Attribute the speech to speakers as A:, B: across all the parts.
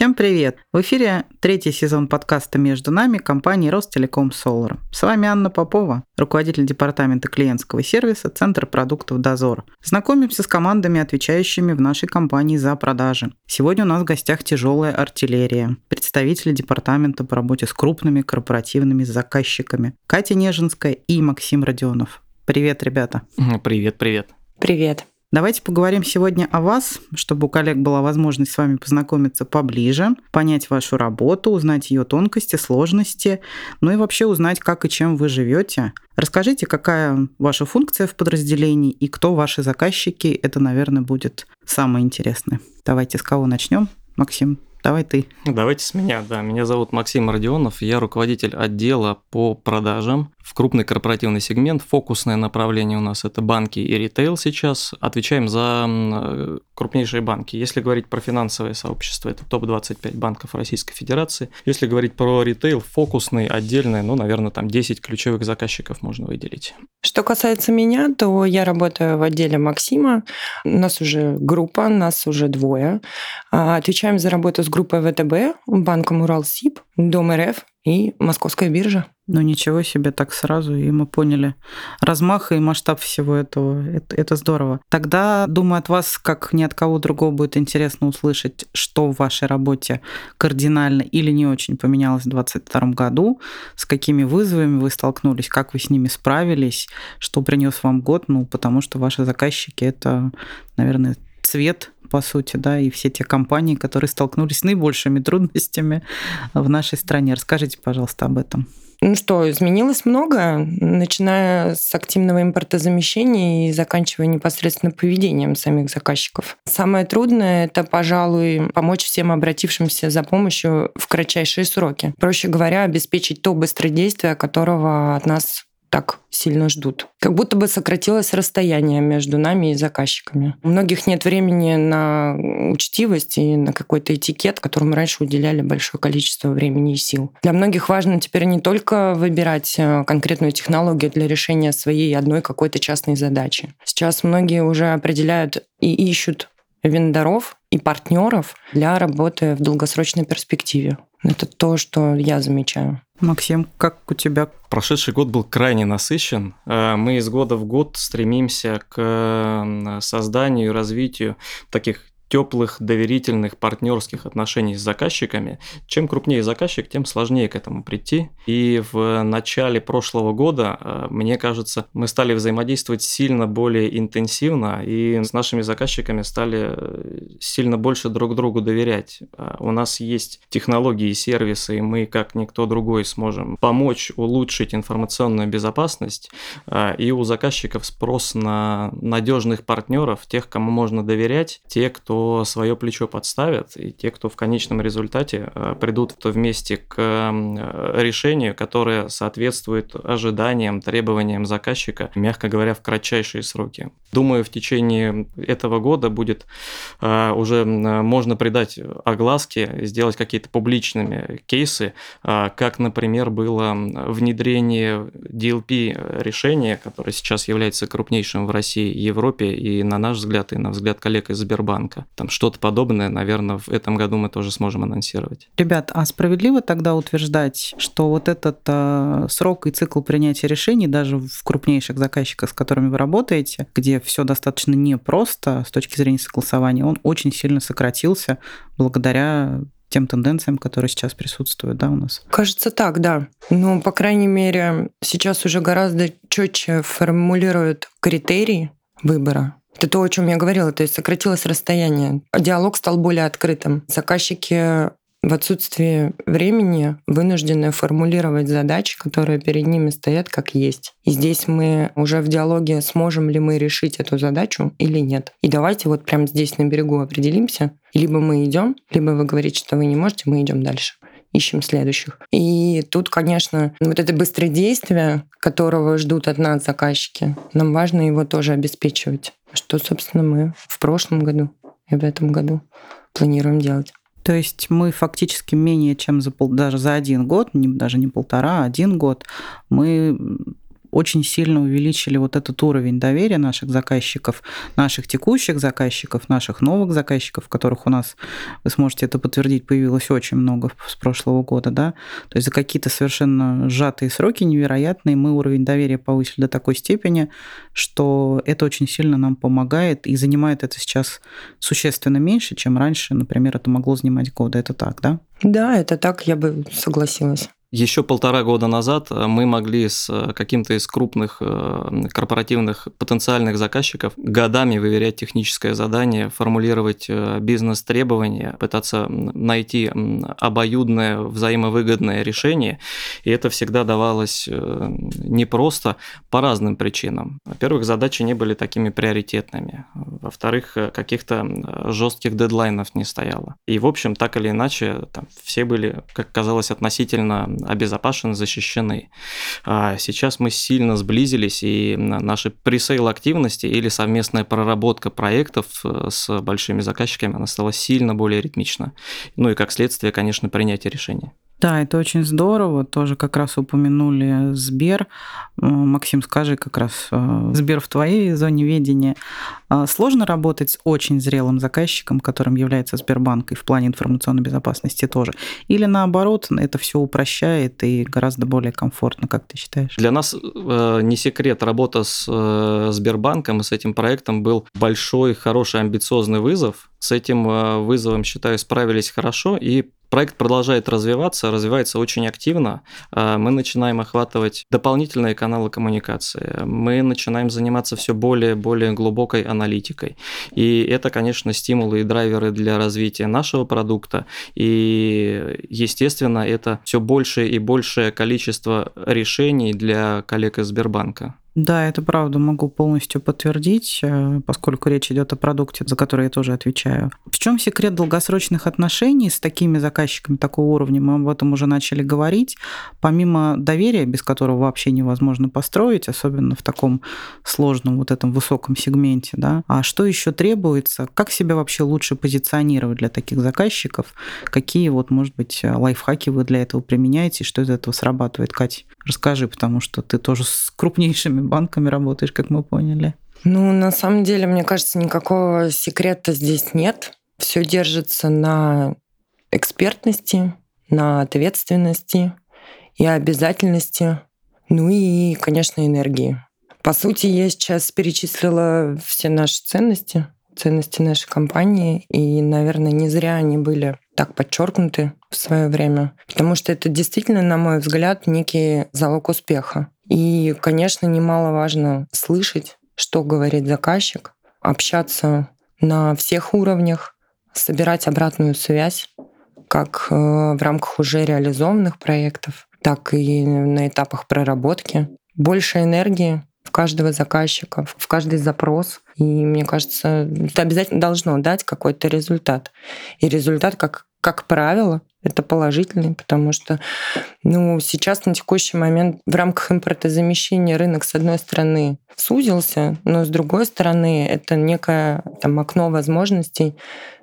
A: Всем привет! В эфире третий сезон подкаста «Между нами» компании Ростелеком Solar. С вами Анна Попова, руководитель департамента клиентского сервиса Центр продуктов «Дозор». Знакомимся с командами, отвечающими в нашей компании за продажи. Сегодня у нас в гостях тяжелая артиллерия, представители департамента по работе с крупными корпоративными заказчиками Катя Нежинская и Максим Родионов. Привет, ребята!
B: Привет, привет!
C: Привет!
A: Давайте поговорим сегодня о вас, чтобы у коллег была возможность с вами познакомиться поближе, понять вашу работу, узнать ее тонкости, сложности, ну и вообще узнать, как и чем вы живете. Расскажите, какая ваша функция в подразделении и кто ваши заказчики. Это, наверное, будет самое интересное. Давайте с кого начнем? Максим, Давай ты.
B: Давайте с меня, да. Меня зовут Максим Родионов, я руководитель отдела по продажам в крупный корпоративный сегмент. Фокусное направление у нас это банки и ритейл сейчас. Отвечаем за э, крупнейшие банки. Если говорить про финансовое сообщество, это топ-25 банков Российской Федерации. Если говорить про ритейл, фокусный, отдельный, ну, наверное, там 10 ключевых заказчиков можно выделить.
C: Что касается меня, то я работаю в отделе Максима. У нас уже группа, нас уже двое. А, отвечаем за работу с группой ВТБ, банком Уралсиб, Дом РФ и Московская биржа.
A: Ну ничего себе, так сразу, и мы поняли размах и масштаб всего этого. Это, это здорово. Тогда, думаю, от вас, как ни от кого другого, будет интересно услышать, что в вашей работе кардинально или не очень поменялось в 2022 году, с какими вызовами вы столкнулись, как вы с ними справились, что принес вам год, ну, потому что ваши заказчики — это, наверное, цвет по сути, да, и все те компании, которые столкнулись с наибольшими трудностями в нашей стране. Расскажите, пожалуйста, об этом.
C: Ну что, изменилось много, начиная с активного импортозамещения и заканчивая непосредственно поведением самих заказчиков. Самое трудное — это, пожалуй, помочь всем обратившимся за помощью в кратчайшие сроки. Проще говоря, обеспечить то быстродействие, которого от нас так сильно ждут. Как будто бы сократилось расстояние между нами и заказчиками. У многих нет времени на учтивость и на какой-то этикет, которому раньше уделяли большое количество времени и сил. Для многих важно теперь не только выбирать э, конкретную технологию для решения своей одной какой-то частной задачи. Сейчас многие уже определяют и ищут вендоров и партнеров для работы в долгосрочной перспективе. Это то, что я замечаю.
A: Максим, как у тебя?
B: Прошедший год был крайне насыщен. Э, мы из года в год стремимся к созданию и развитию таких теплых, доверительных, партнерских отношений с заказчиками. Чем крупнее заказчик, тем сложнее к этому прийти. И в начале прошлого года, э, мне кажется, мы стали взаимодействовать сильно более интенсивно и с нашими заказчиками стали э, сильно больше друг другу доверять. Э, у нас есть технологии и сервисы, и мы, как никто другой, сможем помочь улучшить информационную безопасность. И у заказчиков спрос на надежных партнеров, тех, кому можно доверять, те, кто свое плечо подставят, и те, кто в конечном результате э, придут вместе к решению, которое соответствует ожиданиям, требованиям заказчика, мягко говоря, в кратчайшие сроки. Думаю, в течение этого года будет э, уже можно придать огласке, сделать какие-то публичными кейсы, э, как, например, было внедрение DLP решения, которое сейчас является крупнейшим в России и Европе, и на наш взгляд, и на взгляд коллег из Сбербанка. Там что-то подобное, наверное, в этом году мы тоже сможем анонсировать.
A: Ребят, а справедливо тогда утверждать, что вот этот э, срок и цикл принятия решений даже в крупнейших заказчиках, с которыми вы работаете, где все достаточно непросто с точки зрения согласования, он очень сильно сократился благодаря тем тенденциям, которые сейчас присутствуют, да, у нас?
C: Кажется так, да. Ну, по крайней мере, сейчас уже гораздо четче формулируют критерии выбора это то, о чем я говорила, то есть сократилось расстояние. Диалог стал более открытым. Заказчики в отсутствии времени вынуждены формулировать задачи, которые перед ними стоят как есть. И здесь мы уже в диалоге, сможем ли мы решить эту задачу или нет. И давайте вот прямо здесь на берегу определимся. Либо мы идем, либо вы говорите, что вы не можете, мы идем дальше ищем следующих. И тут, конечно, вот это быстродействие, которого ждут от нас заказчики, нам важно его тоже обеспечивать. Что, собственно, мы в прошлом году и в этом году планируем делать.
A: То есть мы фактически менее чем за пол, даже за один год, не, даже не полтора, а один год, мы очень сильно увеличили вот этот уровень доверия наших заказчиков, наших текущих заказчиков, наших новых заказчиков, которых у нас, вы сможете это подтвердить, появилось очень много с прошлого года, да, то есть за какие-то совершенно сжатые сроки невероятные мы уровень доверия повысили до такой степени, что это очень сильно нам помогает и занимает это сейчас существенно меньше, чем раньше, например, это могло занимать года. Это так, да?
C: Да, это так, я бы согласилась.
B: Еще полтора года назад э, мы могли с э, каким-то из крупных э, корпоративных потенциальных заказчиков годами выверять техническое задание, формулировать бизнес-требования, пытаться найти обоюдное, взаимовыгодное решение. И это всегда давалось непросто по разным причинам. Во-первых, задачи не были такими приоритетными. Во-вторых, каких-то жестких дедлайнов не стояло. И, в общем, так или иначе, там, все были, как казалось, относительно обезопасены, защищены. А сейчас мы сильно сблизились, и наши пресейл активности или совместная проработка проектов э, с большими заказчиками, она стала сильно более ритмична. Ну и как следствие, конечно, принятие решений.
A: Да, это очень здорово. Тоже как раз упомянули Сбер. Максим, скажи как раз, э, Сбер в твоей зоне ведения. А сложно работать с очень зрелым заказчиком, которым является Сбербанк, и в плане информационной безопасности тоже? Или наоборот, это все упрощает и гораздо более комфортно, как ты считаешь?
B: Для нас э, не секрет, работа с э, Сбербанком и с этим проектом был большой, хороший, амбициозный вызов. С этим вызовом, считаю, справились хорошо, и Проект продолжает развиваться, развивается очень активно. А, мы начинаем охватывать дополнительные каналы коммуникации. Мы начинаем заниматься все более и более глубокой аналитикой. И это, конечно, стимулы и драйверы для развития нашего продукта. И, естественно, это все большее и большее количество решений для коллег из Сбербанка.
A: Да, это правда, могу полностью подтвердить, э, поскольку речь идет о продукте, за который я тоже отвечаю. В чем секрет долгосрочных отношений с такими заказчиками такого уровня? Мы об этом уже начали говорить. Помимо доверия, без которого вообще невозможно построить, особенно в таком сложном вот этом высоком сегменте, да, а что еще требуется? Как себя вообще лучше позиционировать для таких заказчиков? Какие вот, может быть, лайфхаки вы для этого применяете? Что из этого срабатывает, Катя? Расскажи, потому что ты тоже с крупнейшими банками работаешь, как мы поняли.
C: Ну, на самом деле, мне кажется, никакого секрета здесь нет. Все держится на экспертности, на ответственности и обязательности, ну и, конечно, энергии. По сути, я сейчас перечислила все наши ценности, ценности нашей компании, и, наверное, не зря они были так подчеркнуты в свое время, потому что это действительно, на мой взгляд, некий залог успеха. И, конечно, немаловажно слышать, что говорит заказчик, общаться на всех уровнях, собирать обратную связь, как э, в рамках уже реализованных проектов, так и на этапах проработки. Больше энергии в каждого заказчика, в каждый запрос. И мне кажется, это обязательно должно дать какой-то результат. И результат, как, как правило, это положительный, потому что ну, сейчас на текущий момент в рамках импортозамещения рынок, с одной стороны, сузился, но с другой стороны, это некое там, окно возможностей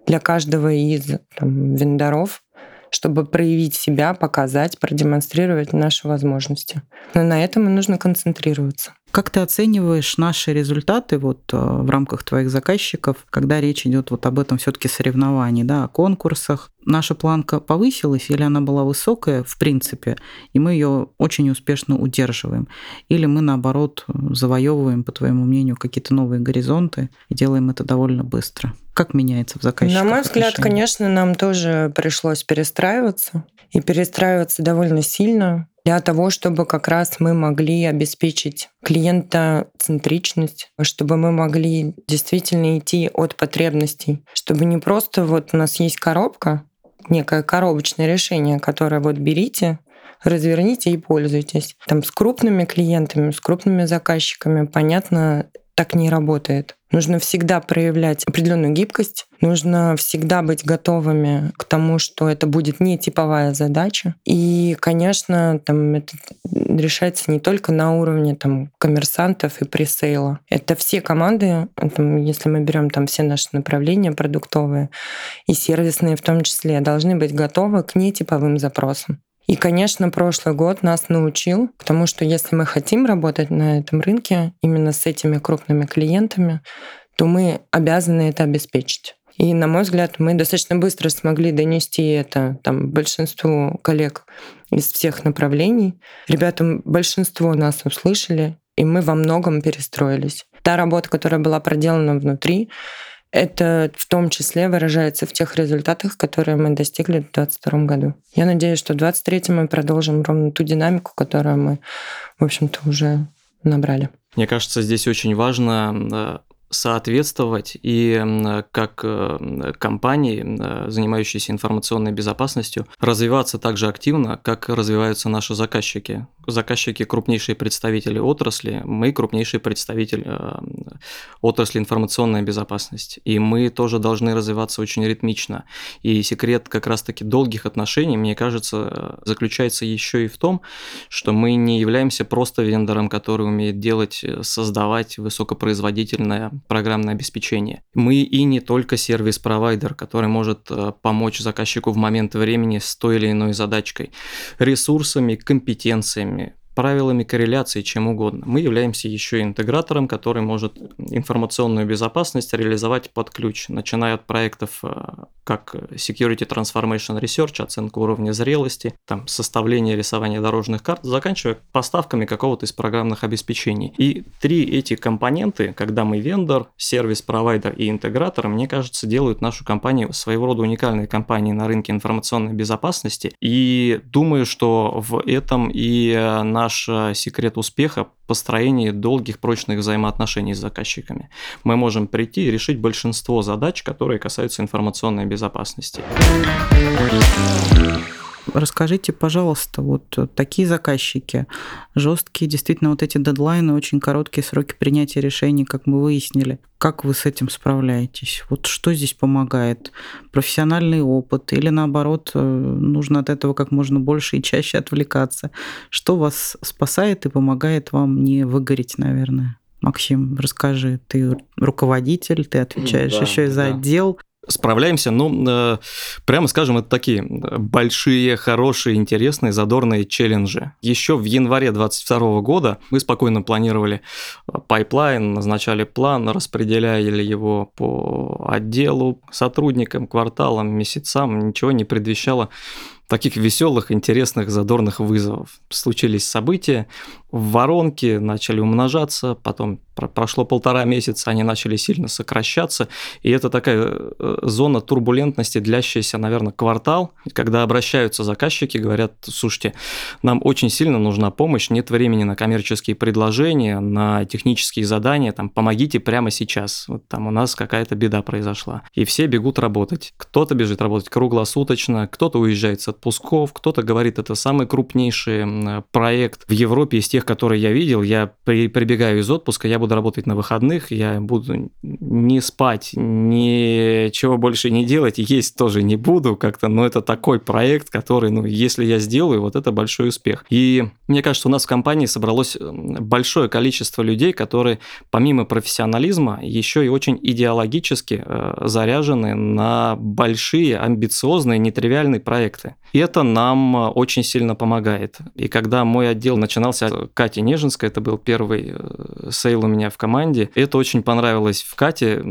C: для каждого из там, вендоров чтобы проявить себя, показать, продемонстрировать наши возможности. Но на этом и нужно концентрироваться.
A: Как ты оцениваешь наши результаты вот э, в рамках твоих заказчиков, когда речь идет вот об этом все-таки соревновании, да, о конкурсах? Наша планка повысилась или она была высокая в принципе, и мы ее очень успешно удерживаем? Или мы, наоборот, завоевываем, по твоему мнению, какие-то новые горизонты и делаем это довольно быстро? Как меняется в заказчиках?
C: На мой взгляд, отношения? конечно, нам тоже пришлось перестраиваться. И перестраиваться довольно сильно для того, чтобы как раз мы могли обеспечить клиента центричность, чтобы мы могли действительно идти от потребностей, чтобы не просто вот у нас есть коробка, некое коробочное решение, которое вот берите, разверните и пользуйтесь. Там с крупными клиентами, с крупными заказчиками, понятно, так не работает. Нужно всегда проявлять определенную гибкость, нужно всегда быть готовыми к тому, что это будет не типовая задача. И, конечно, там это решается не только на уровне там, коммерсантов и пресейла. Это все команды, там, если мы берем там все наши направления продуктовые и сервисные в том числе, должны быть готовы к нетиповым запросам. И, конечно, прошлый год нас научил к тому, что если мы хотим работать на этом рынке именно с этими крупными клиентами, то мы обязаны это обеспечить. И, на мой взгляд, мы достаточно быстро смогли донести это там, большинству коллег из всех направлений. Ребята, большинство нас услышали, и мы во многом перестроились. Та работа, которая была проделана внутри, это в том числе выражается в тех результатах, которые мы достигли в 2022 году. Я надеюсь, что в 2023 мы продолжим ровно ту динамику, которую мы, в общем-то, уже набрали.
B: Мне кажется, здесь очень важно э, соответствовать и как э, компании, э, занимающиеся информационной безопасностью, развиваться так же активно, как развиваются наши заказчики. Заказчики – крупнейшие представители отрасли, мы – крупнейший представитель э, отрасли информационной безопасности. И мы тоже должны развиваться очень ритмично. И секрет как раз-таки долгих отношений, мне кажется, заключается еще и в том, что мы не являемся просто вендором, который умеет делать, создавать высокопроизводительное программное обеспечение. Мы и не только сервис-провайдер, который может э, помочь заказчику в момент времени с той или иной задачкой, ресурсами, компетенциями, правилами корреляции, чем угодно. Мы являемся еще интегратором, который может информационную безопасность реализовать под ключ, начиная от проектов э, как Security Transformation Research, оценка уровня зрелости, там, составление рисование дорожных карт, заканчивая поставками какого-то из программных обеспечений. И три эти компоненты, когда мы вендор, сервис-провайдер и интегратор, мне кажется, делают нашу компанию своего рода уникальной компанией на рынке информационной безопасности. И думаю, что в этом и наш наш э, секрет успеха – построение долгих прочных взаимоотношений с заказчиками. Мы можем прийти и решить большинство задач, которые касаются информационной безопасности.
A: Расскажите, пожалуйста, вот такие заказчики, жесткие, действительно, вот эти дедлайны, очень короткие сроки принятия решений, как мы выяснили. Как вы с этим справляетесь? Вот что здесь помогает? Профессиональный опыт или наоборот, э, нужно от этого как можно больше и чаще отвлекаться? Что вас спасает и помогает вам не выгореть, наверное? Максим, расскажи, ты руководитель, ты отвечаешь да, еще и за да. отдел
B: справляемся, ну, э, прямо скажем, это такие большие, хорошие, интересные, задорные челленджи. Еще в январе 2022 года мы спокойно планировали pipeline, назначали план, распределяли его по отделу, сотрудникам, кварталам, месяцам, ничего не предвещало таких веселых, интересных, задорных вызовов. Случились события, воронки начали умножаться, потом прошло полтора месяца, они начали сильно сокращаться, и это такая э, зона турбулентности, длящаяся, наверное, квартал, когда обращаются заказчики, говорят, слушайте, нам очень сильно нужна помощь, нет времени на коммерческие предложения, на технические задания, там, помогите прямо сейчас, вот там у нас какая-то беда произошла. И все бегут работать. Кто-то бежит работать круглосуточно, кто-то уезжает с отпусков, кто-то говорит, это самый крупнейший проект в Европе из тех, которые я видел, я при, прибегаю из отпуска, я буду работать на выходных, я буду не спать, ничего больше не делать, есть тоже не буду как-то, но это такой проект, который, ну, если я сделаю, вот это большой успех. И мне кажется, у нас в компании собралось большое количество людей, которые помимо профессионализма еще и очень идеологически э, заряжены на большие, амбициозные, нетривиальные проекты. И это нам э, очень сильно помогает. И когда мой отдел начинался, Катя Нежинская, это был первый э, sale у меня в команде, это очень понравилось в Кате.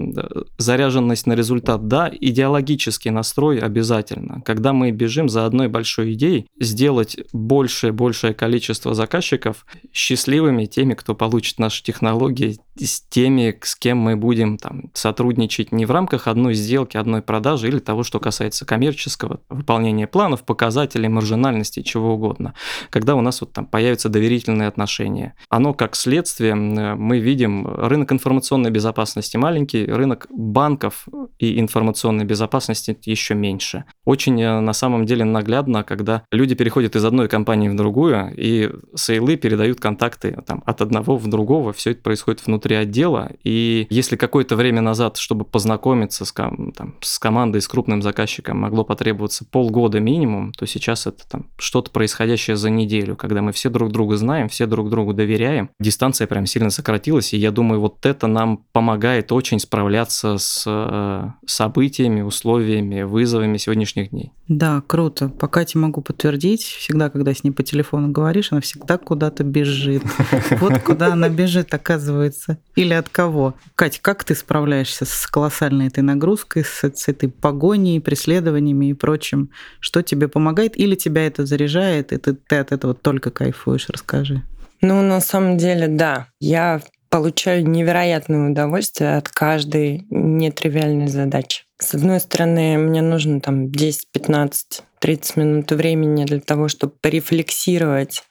B: Заряженность на результат, да, идеологический настрой обязательно. Когда мы бежим за одной большой идеей, сделать большее, большее количество заказчиков счастливыми, теми, кто получит наши технологии, с теми, с кем мы будем там, сотрудничать не в рамках одной сделки, одной продажи или того, что касается коммерческого выполнения планов, показателей, маржинальности, чего угодно. Когда у нас вот там появятся доверительные отношения. Оно как следствие, мы видим рынок информационной безопасности маленький, рынок банков и информационной безопасности еще меньше. Очень э, на самом деле наглядно, когда люди переходят из одной компании в другую, и сейлы передают контакты там, от одного в другого, все это происходит внутри отдела, и если какое-то время назад, чтобы познакомиться с, там, с командой, с крупным заказчиком, могло потребоваться полгода минимум, максимум, то сейчас это там что-то происходящее за неделю, когда мы все друг друга знаем, все друг другу доверяем. Дистанция прям сильно сократилась, и я думаю, вот это нам помогает очень справляться с э, событиями, условиями, вызовами сегодняшних дней.
A: Да, круто. По Кате могу подтвердить, всегда, когда с ней по телефону говоришь, она всегда куда-то бежит. Вот куда она бежит, оказывается. Или от кого. Катя, как ты справляешься с колоссальной этой нагрузкой, с, с этой погоней, преследованиями и прочим? Что тебе помогает? Или тебя это заряжает, и ты, ты от этого только кайфуешь? Расскажи.
C: Ну, на самом деле, да. Я получаю невероятное удовольствие от каждой нетривиальной задачи. С одной стороны, мне нужно там 10, 15, 30 минут времени для того, чтобы порефлексировать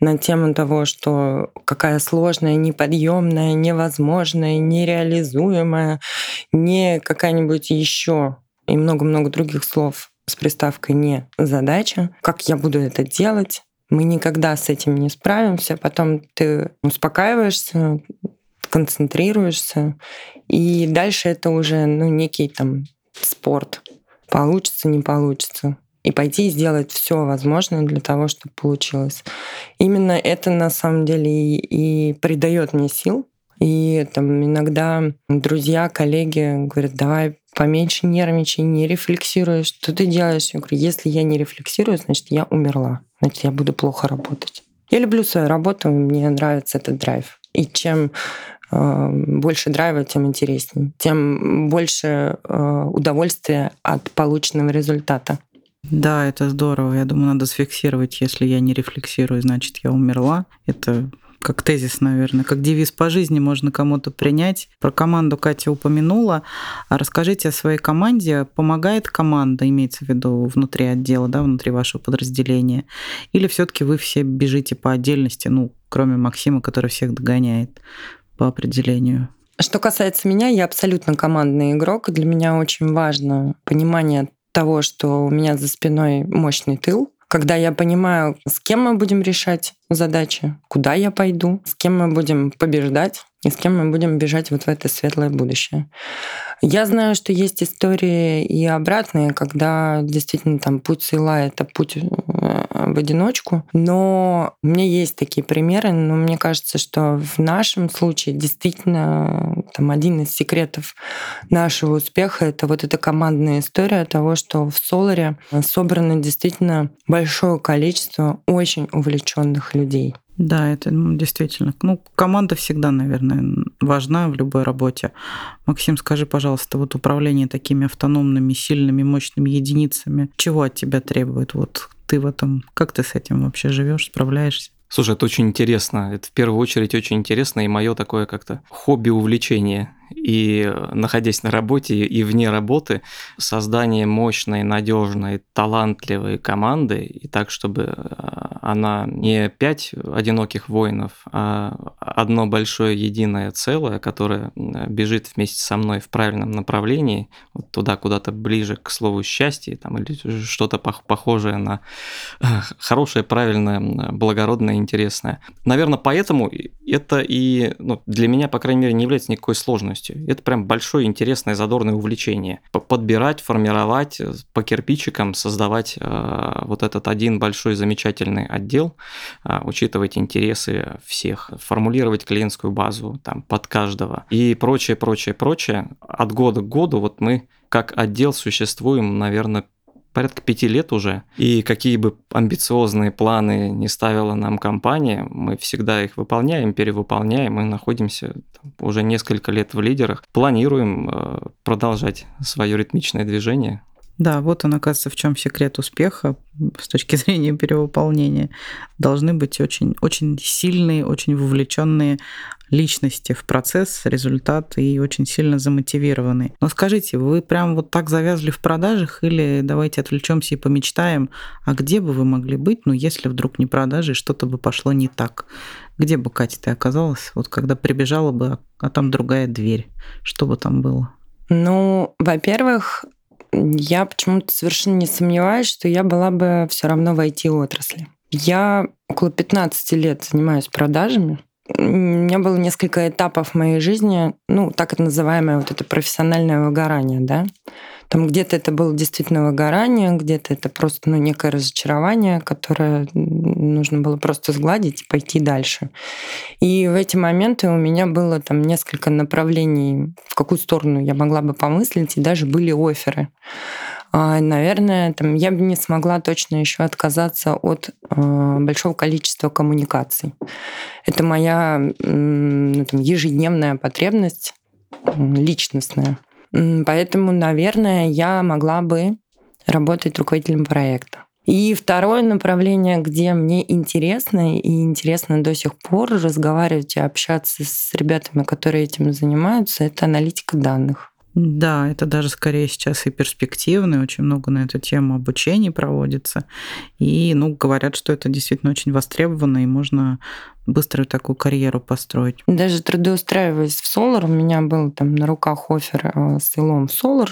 C: на тему того, что какая сложная, неподъемная, невозможная, нереализуемая, не какая-нибудь еще и много-много других слов с приставкой «не» задача. Как я буду это делать? Мы никогда с этим не справимся. Потом ты успокаиваешься, концентрируешься, и дальше это уже ну, некий там спорт. Получится, не получится. И пойти и сделать все возможное для того, чтобы получилось. Именно это на самом деле и, и придает мне сил. И там иногда друзья, коллеги говорят, давай поменьше нервничай, не рефлексируй, что ты делаешь. Я говорю, если я не рефлексирую, значит, я умерла, значит, я буду плохо работать. Я люблю свою работу, мне нравится этот драйв. И чем э, больше драйва, тем интереснее, тем больше э, удовольствия от полученного результата.
A: Да, это здорово. Я думаю, надо сфиксировать, если я не рефлексирую, значит, я умерла. Это как тезис, наверное, как девиз по жизни можно кому-то принять. Про команду Катя упомянула. А расскажите о своей команде. Помогает команда, имеется в виду внутри отдела, да, внутри вашего подразделения? Или все таки вы все бежите по отдельности, ну, кроме Максима, который всех догоняет по определению?
C: Что касается меня, я абсолютно командный игрок. Для меня очень важно понимание того, что у меня за спиной мощный тыл, когда я понимаю, с кем мы будем решать задачи, куда я пойду, с кем мы будем побеждать и с кем мы будем бежать вот в это светлое будущее. Я знаю, что есть истории и обратные, когда действительно там путь сила — это путь э, в одиночку. Но у меня есть такие примеры, но мне кажется, что в нашем случае действительно там один из секретов нашего успеха — это вот эта командная история того, что в Соларе собрано действительно большое количество очень увлеченных людей.
A: Да, это ну, действительно. Ну, команда всегда, наверное, важна в любой работе. Максим, скажи, пожалуйста, вот управление такими автономными, сильными, мощными единицами, чего от тебя требует? Вот ты в этом, как ты с этим вообще живешь, справляешься?
B: Слушай, это очень интересно. Это в первую очередь очень интересно и мое такое как-то хобби-увлечение и находясь на работе и вне работы, создание мощной, надежной, талантливой команды, и так, чтобы а, она не пять одиноких воинов, а одно большое единое целое, которое бежит вместе со мной в правильном направлении, вот туда куда-то ближе к слову счастье, там, или что-то похожее на хорошее, правильное, благородное, интересное. Наверное, поэтому это и ну, для меня, по крайней мере, не является никакой сложностью полностью. Это прям большое, интересное, задорное увлечение. Подбирать, формировать, э, по кирпичикам создавать э, вот этот один большой замечательный отдел, э, учитывать интересы всех, формулировать клиентскую базу там под каждого и прочее, прочее, прочее. От года к году вот мы как отдел существуем, наверное, порядка пяти лет уже. И какие бы амбициозные планы не ставила нам компания, мы всегда их выполняем, перевыполняем и находимся уже несколько лет в лидерах. Планируем э, продолжать свое ритмичное движение.
A: Да, вот он, оказывается, в чем секрет успеха с точки зрения перевыполнения. Должны быть очень, очень сильные, очень вовлеченные личности в процесс, результат и очень сильно замотивированные. Но скажите, вы прям вот так завязли в продажах или давайте отвлечемся и помечтаем, а где бы вы могли быть, ну, если вдруг не продажи, что-то бы пошло не так? Где бы, Катя, ты оказалась, вот когда прибежала бы, а там другая дверь? Что бы там было?
C: Ну, во-первых, я почему-то совершенно не сомневаюсь, что я была бы все равно в IT-отрасли. Я около 15 лет занимаюсь продажами. У меня было несколько этапов в моей жизни, ну, так называемое вот это профессиональное выгорание, да. Там где-то это было действительно выгорание, где-то это просто ну, некое разочарование, которое нужно было просто сгладить и пойти дальше. И в эти моменты у меня было там несколько направлений, в какую сторону я могла бы помыслить, и даже были оферы. А, наверное, там, я бы не смогла точно еще отказаться от э, большого количества коммуникаций. Это моя ну, там, ежедневная потребность личностная. Поэтому, наверное, я могла бы работать руководителем проекта. И второе направление, где мне интересно и интересно до сих пор разговаривать и общаться с ребятами, которые этим занимаются, это аналитика данных.
A: Да, это даже скорее сейчас и перспективно, очень много на эту тему обучений проводится. И, ну, говорят, что это действительно очень востребовано, и можно быструю такую карьеру построить.
C: Даже трудоустраиваясь в Solar, у меня был там на руках офер э, с Илом Solar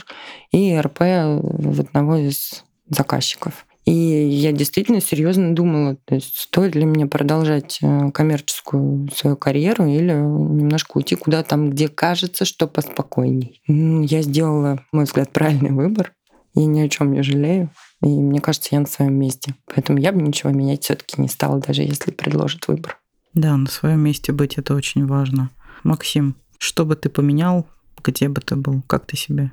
C: и РП в одного из заказчиков. И я действительно серьезно думала, то есть стоит ли мне продолжать э, коммерческую свою карьеру или немножко уйти куда там, где кажется, что поспокойней. Я сделала, мой взгляд, правильный выбор. И ни о чем не жалею. И мне кажется, я на своем месте. Поэтому я бы ничего менять все-таки не стала, даже если предложат выбор.
A: Да, на своем месте быть это очень важно. Максим, что бы ты поменял, где бы ты был, как ты себя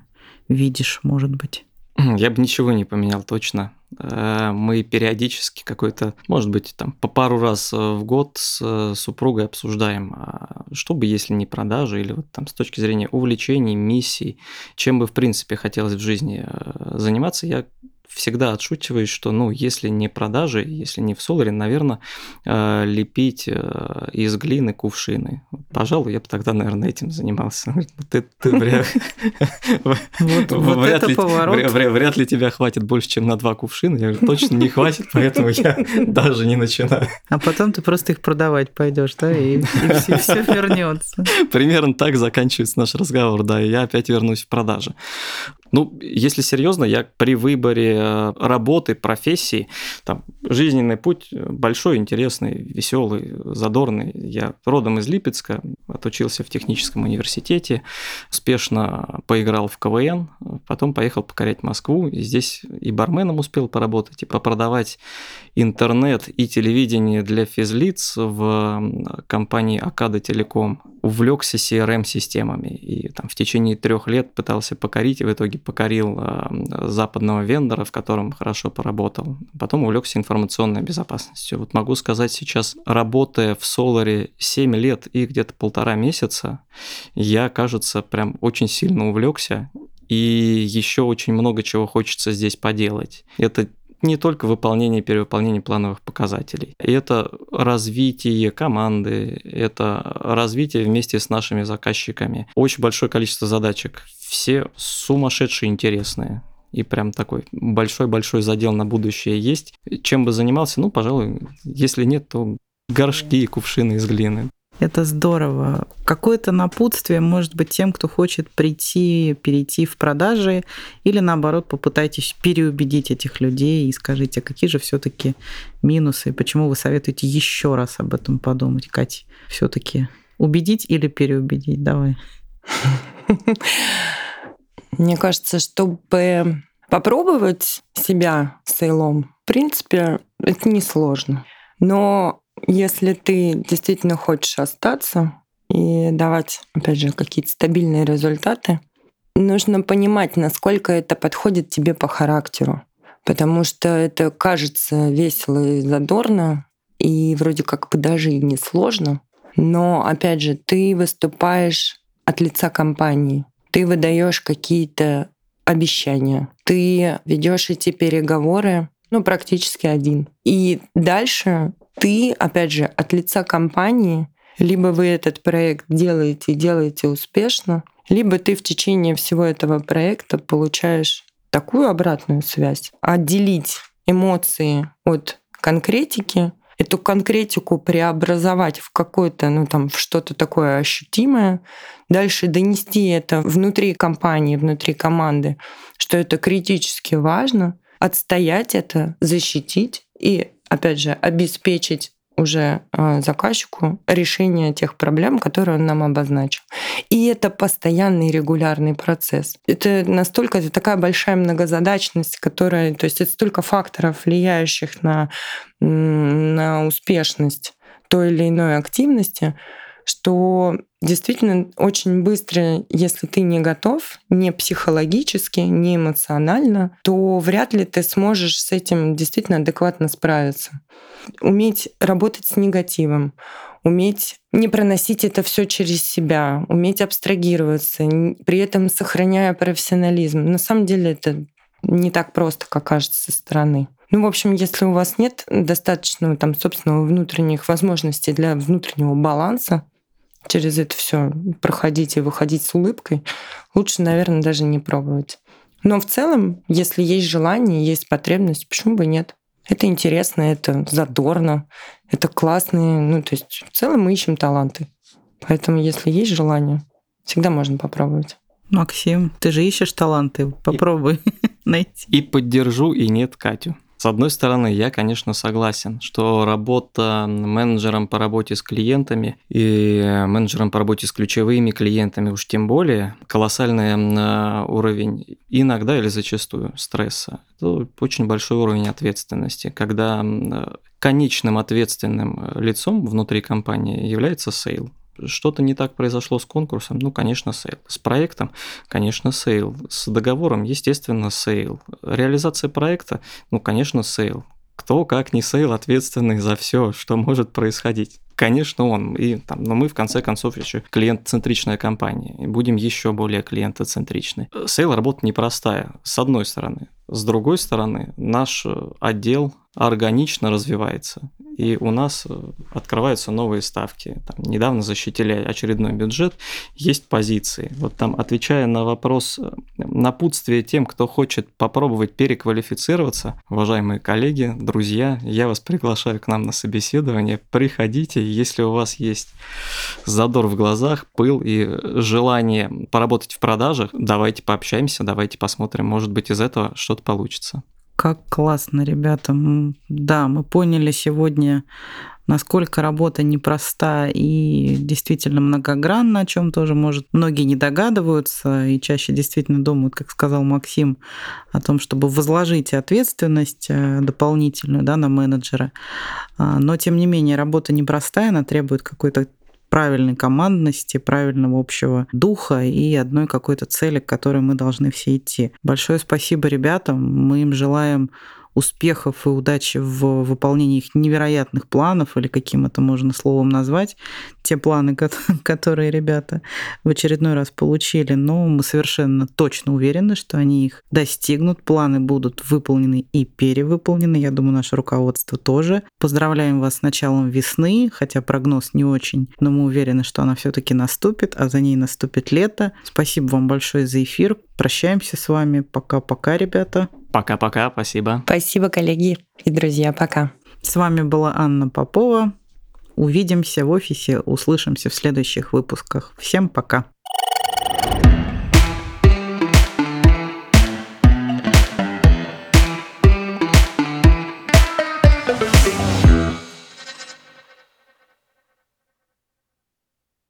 A: видишь, может быть?
B: Я бы ничего не поменял точно. Э, мы периодически какой-то, может быть, там по пару раз в год с э, супругой обсуждаем, а что бы, если не продажи, или вот там с точки зрения увлечений, миссий, чем бы в принципе хотелось в жизни э, заниматься. Я всегда отшучиваюсь, что, ну, если не продажи, если не в Соларе, наверное, э, лепить э, из глины кувшины. Пожалуй, я бы тогда, наверное, этим занимался. Ты, ты вряд, вряд, ли, вряд ли тебя хватит больше, чем на два кувшина. Я говорю, точно не хватит, поэтому я даже не начинаю.
A: А потом ты просто их продавать пойдешь, да, и, и все, все вернется.
B: Примерно так заканчивается наш разговор, да, и я опять вернусь в продажи. Ну, если серьезно, я при выборе э, работы, профессии, там, жизненный путь большой, интересный, веселый, задорный. Я родом из Липецка, отучился в техническом университете, успешно поиграл в КВН, потом поехал покорять Москву, и здесь и барменом успел поработать, и попродавать интернет и телевидение для физлиц в компании Акада Телеком. Увлекся CRM-системами и там в течение трех лет пытался покорить, и в итоге покорил э, западного вендора, в котором хорошо поработал. Потом увлекся информационной безопасностью. Вот могу сказать сейчас, работая в Соларе 7 лет и где-то полтора месяца, я, кажется, прям очень сильно увлекся и еще очень много чего хочется здесь поделать. Это не только выполнение и перевыполнение плановых показателей. Это развитие команды, это развитие вместе с нашими заказчиками. Очень большое количество задачек. Все сумасшедшие интересные и прям такой большой-большой задел на будущее есть. Чем бы занимался? Ну, пожалуй, если нет, то горшки и кувшины из глины.
A: Это здорово. Какое-то напутствие может быть тем, кто хочет прийти, перейти в продажи, или наоборот попытайтесь переубедить этих людей и скажите, какие же все-таки минусы, почему вы советуете еще раз об этом подумать, Катя? Все-таки убедить или переубедить? Давай.
C: Мне кажется, чтобы попробовать себя сейлом, в принципе, это несложно. Но если ты действительно хочешь остаться и давать, опять же, какие-то стабильные результаты, нужно понимать, насколько это подходит тебе по характеру. Потому что это кажется весело и задорно, и вроде как бы даже и не сложно. Но, опять же, ты выступаешь от лица компании. Ты выдаешь какие-то обещания. Ты ведешь эти переговоры, ну, практически один. И дальше ты, опять же, от лица компании, либо вы этот проект делаете и делаете успешно, либо ты в течение всего этого проекта получаешь такую обратную связь. Отделить эмоции от конкретики, эту конкретику преобразовать в какое-то, ну там, в что-то такое ощутимое, дальше донести это внутри компании, внутри команды, что это критически важно, отстоять это, защитить и опять же, обеспечить уже а, заказчику решение тех проблем, которые он нам обозначил. И это постоянный регулярный процесс. Это настолько, это такая большая многозадачность, которая, то есть это столько факторов, влияющих на, на успешность той или иной активности, что действительно очень быстро, если ты не готов, не психологически, не эмоционально, то вряд ли ты сможешь с этим действительно адекватно справиться. Уметь работать с негативом, уметь не проносить это все через себя, уметь абстрагироваться, при этом сохраняя профессионализм. На самом деле это не так просто, как кажется со стороны. Ну, в общем, если у вас нет достаточного там собственного внутренних возможностей для внутреннего баланса, через это все проходить и выходить с улыбкой, лучше, наверное, даже не пробовать. Но в целом, если есть желание, есть потребность, почему бы нет? Это интересно, это задорно, это классные. Ну, то есть в целом мы ищем таланты. Поэтому, если есть желание, всегда можно попробовать.
A: Максим, ты же ищешь таланты, попробуй и, найти.
B: И поддержу, и нет Катю. С одной стороны, я, конечно, согласен, что работа менеджером по работе с клиентами и менеджером по работе с ключевыми клиентами уж тем более колоссальный уровень иногда или зачастую стресса. Это очень большой уровень ответственности, когда конечным ответственным лицом внутри компании является sale что-то не так произошло с конкурсом, ну, конечно, sale. С проектом, конечно, sale. С договором, естественно, sale. Реализация проекта, ну, конечно, sale. Кто, как не sale, ответственный за все, что может происходить. Конечно, он. И, там, но мы, в конце концов, еще клиент-центричная компания. И будем еще более клиентоцентричны. Sale работа непростая, с одной стороны. С другой стороны, наш отдел органично развивается. И у нас э, открываются новые ставки. Там, недавно защитили очередной бюджет, есть позиции. Вот там, отвечая на вопрос э, напутствия тем, кто хочет попробовать переквалифицироваться, уважаемые коллеги, друзья, я вас приглашаю к нам на собеседование. Приходите, если у вас есть задор в глазах, пыл и желание поработать в продажах, давайте пообщаемся, давайте посмотрим, может быть, из этого что-то получится.
A: Как классно, ребята. Да, мы поняли сегодня, насколько работа непроста и действительно многогранна, о чем тоже, может, многие не догадываются и чаще действительно думают, как сказал Максим, о том, чтобы возложить ответственность э, дополнительную да, на менеджера. А, но, тем не менее, работа непростая, она требует какой-то правильной командности, правильного общего духа и одной какой-то цели, к которой мы должны все идти. Большое спасибо ребятам. Мы им желаем успехов и удачи в выполнении их невероятных планов, или каким это можно словом назвать, те планы, которые ребята в очередной раз получили, но мы совершенно точно уверены, что они их достигнут, планы будут выполнены и перевыполнены, я думаю, наше руководство тоже. Поздравляем вас с началом весны, хотя прогноз не очень, но мы уверены, что она все-таки наступит, а за ней наступит лето. Спасибо вам большое за эфир. Прощаемся с вами. Пока-пока, ребята.
B: Пока-пока, спасибо.
C: Спасибо, коллеги и друзья, пока.
A: С вами была Анна Попова. Увидимся в офисе, услышимся в следующих выпусках. Всем пока.